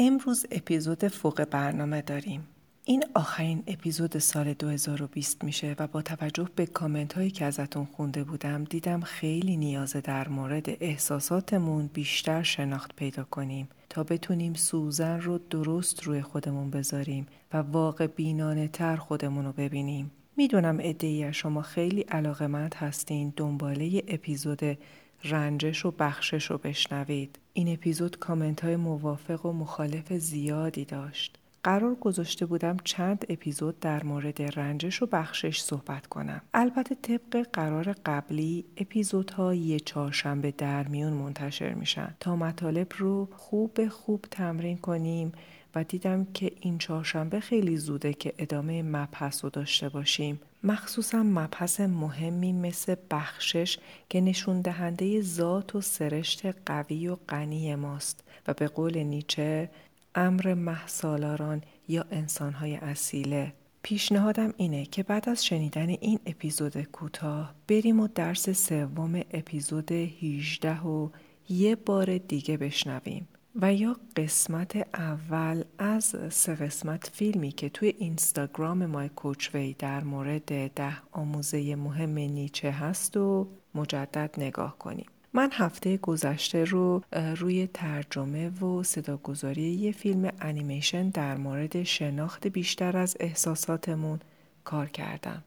امروز اپیزود فوق برنامه داریم. این آخرین اپیزود سال 2020 میشه و با توجه به کامنت هایی که ازتون خونده بودم دیدم خیلی نیازه در مورد احساساتمون بیشتر شناخت پیدا کنیم تا بتونیم سوزن رو درست روی خودمون بذاریم و واقع بینانه تر خودمون رو ببینیم. می‌دونم ادهی شما خیلی علاقمند هستین دنباله اپیزود رنجش و بخشش رو بشنوید. این اپیزود کامنت های موافق و مخالف زیادی داشت. قرار گذاشته بودم چند اپیزود در مورد رنجش و بخشش صحبت کنم. البته طبق قرار قبلی اپیزودها یه چهارشنبه در میون منتشر میشن تا مطالب رو خوب خوب تمرین کنیم و دیدم که این چهارشنبه خیلی زوده که ادامه مبحث رو داشته باشیم. مخصوصا مبحث مهمی مثل بخشش که نشون دهنده ذات و سرشت قوی و غنی ماست و به قول نیچه امر محسالاران یا انسانهای اصیله پیشنهادم اینه که بعد از شنیدن این اپیزود کوتاه بریم و درس سوم اپیزود 18 و یه بار دیگه بشنویم و یا قسمت اول از سه قسمت فیلمی که توی اینستاگرام مای کوچوی در مورد ده آموزه مهم نیچه هست و مجدد نگاه کنیم. من هفته گذشته رو روی ترجمه و صداگذاری یه فیلم انیمیشن در مورد شناخت بیشتر از احساساتمون کار کردم.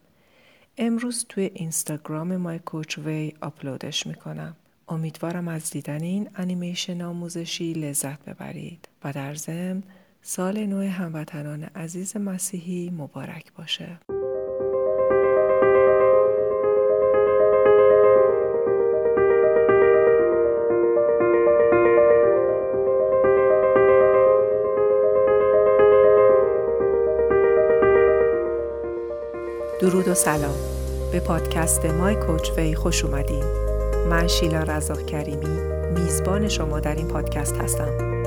امروز توی اینستاگرام مای کوچوی آپلودش می‌کنم. امیدوارم از دیدن این انیمیشن آموزشی لذت ببرید و در ضمن سال نو هموطنان عزیز مسیحی مبارک باشه. درود و سلام به پادکست مای کوچ وی خوش اومدین من شیلا رزاق کریمی میزبان شما در این پادکست هستم.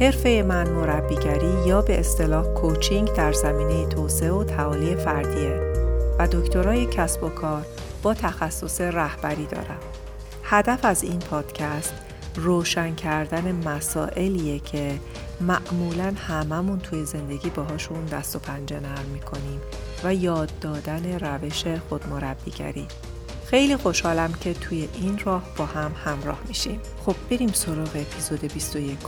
حرفه من مربیگری یا به اصطلاح کوچینگ در زمینه توسعه و تعالی فردیه و دکترای کسب و کار با تخصص رهبری دارم. هدف از این پادکست روشن کردن مسائلیه که معمولا هممون توی زندگی باهاشون دست و پنجه نرم می‌کنیم و یاد دادن روش خودمربیگری خیلی خوشحالم که توی این راه با هم همراه میشیم. خب بریم سراغ اپیزود 21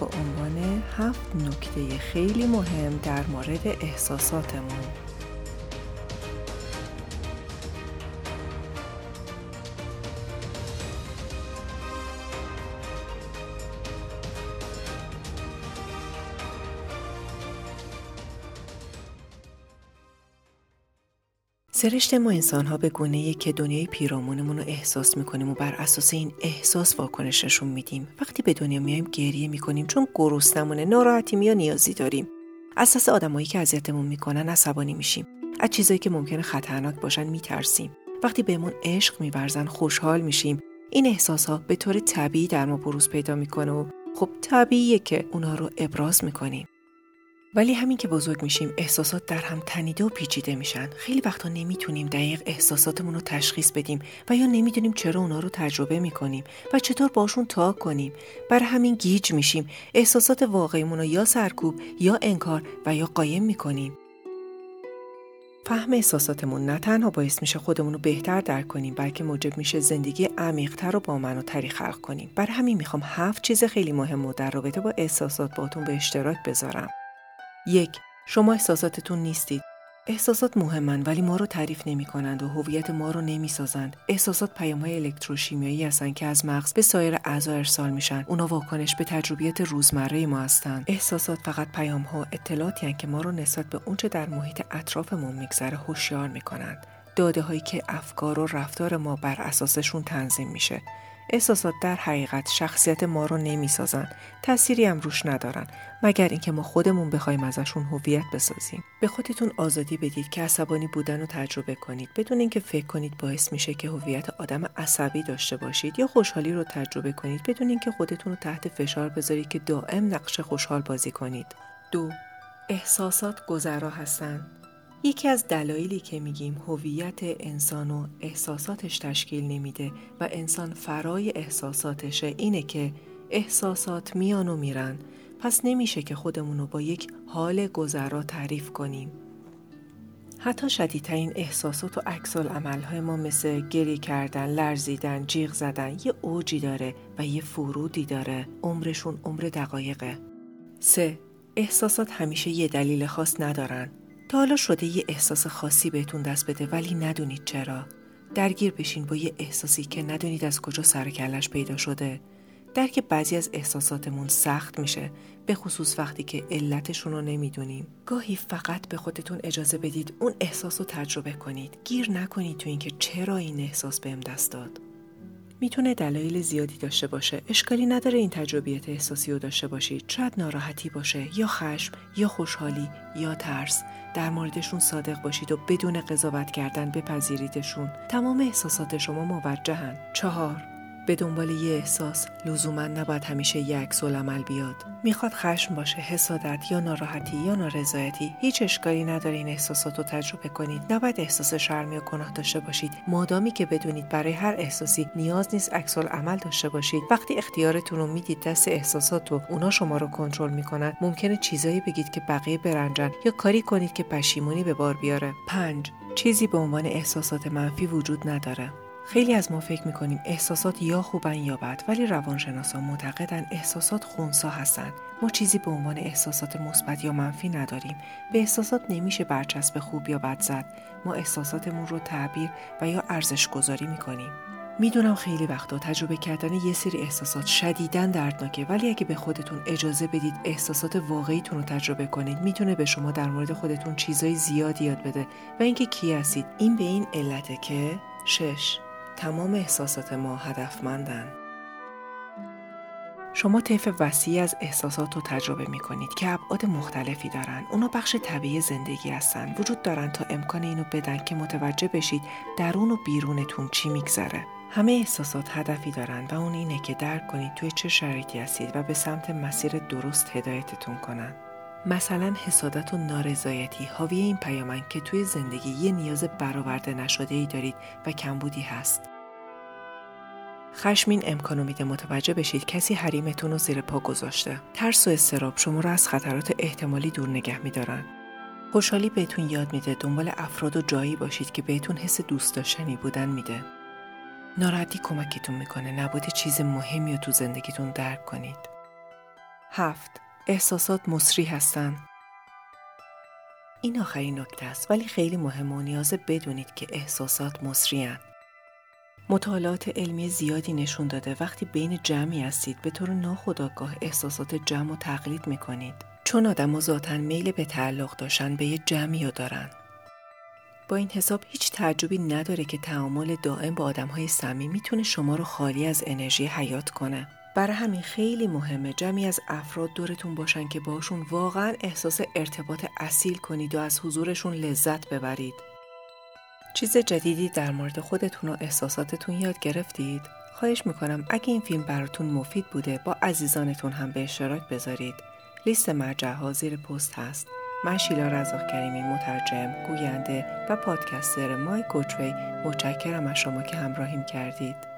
با عنوان هفت نکته خیلی مهم در مورد احساساتمون. سرشت ما انسان ها به گونه که دنیای پیرامونمون رو احساس می‌کنیم و بر اساس این احساس واکنش نشون میدیم. وقتی به دنیا میایم گریه می‌کنیم چون گرسنمونه ناراحتیم یا نیازی داریم. اساس آدمایی که اذیتمون می‌کنن عصبانی میشیم. از چیزایی که ممکنه خطرناک باشن میترسیم. وقتی بهمون عشق میورزن خوشحال میشیم. این احساس ها به طور طبیعی در ما بروز پیدا می‌کنه و خب طبیعیه که اونا رو ابراز می‌کنیم. ولی همین که بزرگ میشیم احساسات در هم تنیده و پیچیده میشن. خیلی وقتا نمی‌تونیم دقیق احساساتمون رو تشخیص بدیم و یا نمی‌دونیم چرا اونا رو تجربه می‌کنیم و چطور باشون تا کنیم. بر همین گیج میشیم. احساسات واقعیمون رو یا سرکوب یا انکار و یا قایم می‌کنیم. فهم احساساتمون نه تنها باعث میشه خودمون رو بهتر درک کنیم بلکه موجب میشه زندگی عمیقتر و با معناتری خلق کنیم. بر همین می‌خوام هفت چیز خیلی مهم و در رابطه با احساسات باتون به اشتراک بذارم. یک شما احساساتتون نیستید احساسات مهمن ولی ما رو تعریف نمی کنند و هویت ما رو نمی سازند. احساسات پیام های الکتروشیمیایی هستند که از مغز به سایر اعضا ارسال میشن. اونا واکنش به تجربیات روزمره ما هستند. احساسات فقط پیام ها اطلاعاتی که ما رو نسبت به اونچه در محیط اطرافمون میگذره هوشیار می‌کنند. داده هایی که افکار و رفتار ما بر اساسشون تنظیم میشه. احساسات در حقیقت شخصیت ما رو نمی‌سازن تأثیری هم روش ندارن مگر اینکه ما خودمون بخوایم ازشون هویت بسازیم. به خودتون آزادی بدید که عصبانی بودن رو تجربه کنید. بدون اینکه فکر کنید باعث میشه که هویت آدم عصبی داشته باشید یا خوشحالی رو تجربه کنید بدون اینکه خودتون رو تحت فشار بذارید که دائم نقش خوشحال بازی کنید. دو احساسات گذرا هستند. یکی از دلایلی که میگیم هویت انسان و احساساتش تشکیل نمیده و انسان فرای احساساتشه اینه که احساسات میان و میرن پس نمیشه که خودمون رو با یک حال گذرا تعریف کنیم. حتی شدیدترین احساسات و عکس های ما مثل گری کردن، لرزیدن، جیغ زدن یه اوجی داره و یه فرودی داره. عمرشون عمر دقایقه. سه احساسات همیشه یه دلیل خاص ندارن. تا حالا شده یه احساس خاصی بهتون دست بده ولی ندونید چرا. درگیر بشین با یه احساسی که ندونید از کجا سر کلش پیدا شده. درک بعضی از احساساتمون سخت میشه به خصوص وقتی که علتشون رو نمی‌دونیم گاهی فقط به خودتون اجازه بدید اون احساس رو تجربه کنید گیر نکنید تو اینکه چرا این احساس بهم دست داد می‌تونه دلایل زیادی داشته باشه. اشکالی نداره این تجربیت احساسی رو داشته باشید شاید ناراحتی باشه یا خشم یا خوشحالی یا ترس. در موردشون صادق باشید و بدون قضاوت کردن بپذیریدشون. تمام احساسات شما موجهن چهار. به دنبال یه احساس. لزوما نباید همیشه یه عکس عمل بیاد. می‌خواد خشم باشه حسادت یا ناراحتی یا نارضایتی. هیچ اشکالی نداره این احساسات رو تجربه کنید. نباید احساس شرم یا گناه داشته باشید. مادامی که بدونید برای هر احساسی نیاز نیست عکس عمل داشته باشید. وقتی اختیارتون رو می‌دید دست احساسات و اونا شما رو کنترل می‌کنن. ممکنه چیزایی بگید که بقیه برنجن. یا کاری کنید که پشیمونی به بار بیاره. پنج چیزی به عنوان احساسات منفی وجود نداره. خیلی از ما فکر می‌کنیم احساسات یا خوبن یا بد ولی روانشناسان معتقدن احساسات خونسا هستن. ما چیزی به عنوان احساسات مثبت یا منفی نداریم. به احساسات نمیشه برچسب خوب یا بد زد. ما احساساتمون رو تعبیر و یا ارزش گذاری می‌کنیم. می‌دونم خیلی وقتا تجربه کردن یه سری احساسات شدیدن دردناکه ولی اگه به خودتون اجازه بدید احساسات واقعیتون رو تجربه کنید می‌تونه به شما در مورد خودتون چیزای زیادی یاد بده. و اینکه کی هستید این به این علته که شش. تمام احساسات ما هدفمندن. شما طیف وسیعی از احساسات رو تجربه می کنید که ابعاد مختلفی دارن. اونا بخش طبیعی زندگی هستن. وجود دارن تا امکان اینو بدن که متوجه بشید درون و بیرونتون چی میگذره. همه احساسات هدفی دارن و اون اینه که درک کنید توی چه شرایطی هستید و به سمت مسیر درست هدایتتون کنن. مثلا حسادت و نارضایتی حاوی این پیامن که توی زندگی یه نیاز برآورده نشده ای دارید و کمبودی هست. خشمین امکانو میده متوجه بشید کسی حریمتون رو زیر پا گذاشته. ترس و استراب شما رو از خطرات احتمالی دور نگه میدارن. خوشحالی بهتون یاد میده دنبال افراد و جایی باشید که بهتون حس دوست داشتنی بودن میده. ناراحتی کمکتون می‌کنه نبود چیز مهمی رو تو زندگیتون درک کنید. هفت احساسات مصری هستن. این آخرین نکته است ولی خیلی مهم و نیازه بدونید که احساسات مصری هن. مطالعات علمی زیادی نشون داده وقتی بین جمعی هستید به طور ناخودآگاه احساسات جمع و تقلید می‌کنید چون آدم ذاتا میل به تعلق داشتن به یه جمعی رو دارن. با این حساب هیچ تعجبی نداره که تعامل دائم با آدم های سمی می‌تونه شما رو خالی از انرژی حیات کنه. برای همین خیلی مهمه جمعی از افراد دورتون باشن که باشون واقعا احساس ارتباط اصیل کنید و از حضورشون لذت ببرید. چیز جدیدی در مورد خودتون و احساساتتون یاد گرفتید؟ خواهش می‌کنم اگه این فیلم براتون مفید بوده با عزیزانتون هم به اشتراک بذارید. لیست مرجع ها زیر پست هست. من شیلا رزاق کریمی مترجم، گوینده و پادکستر مای کوچوی متشکرم از شما که همراهیم کردید.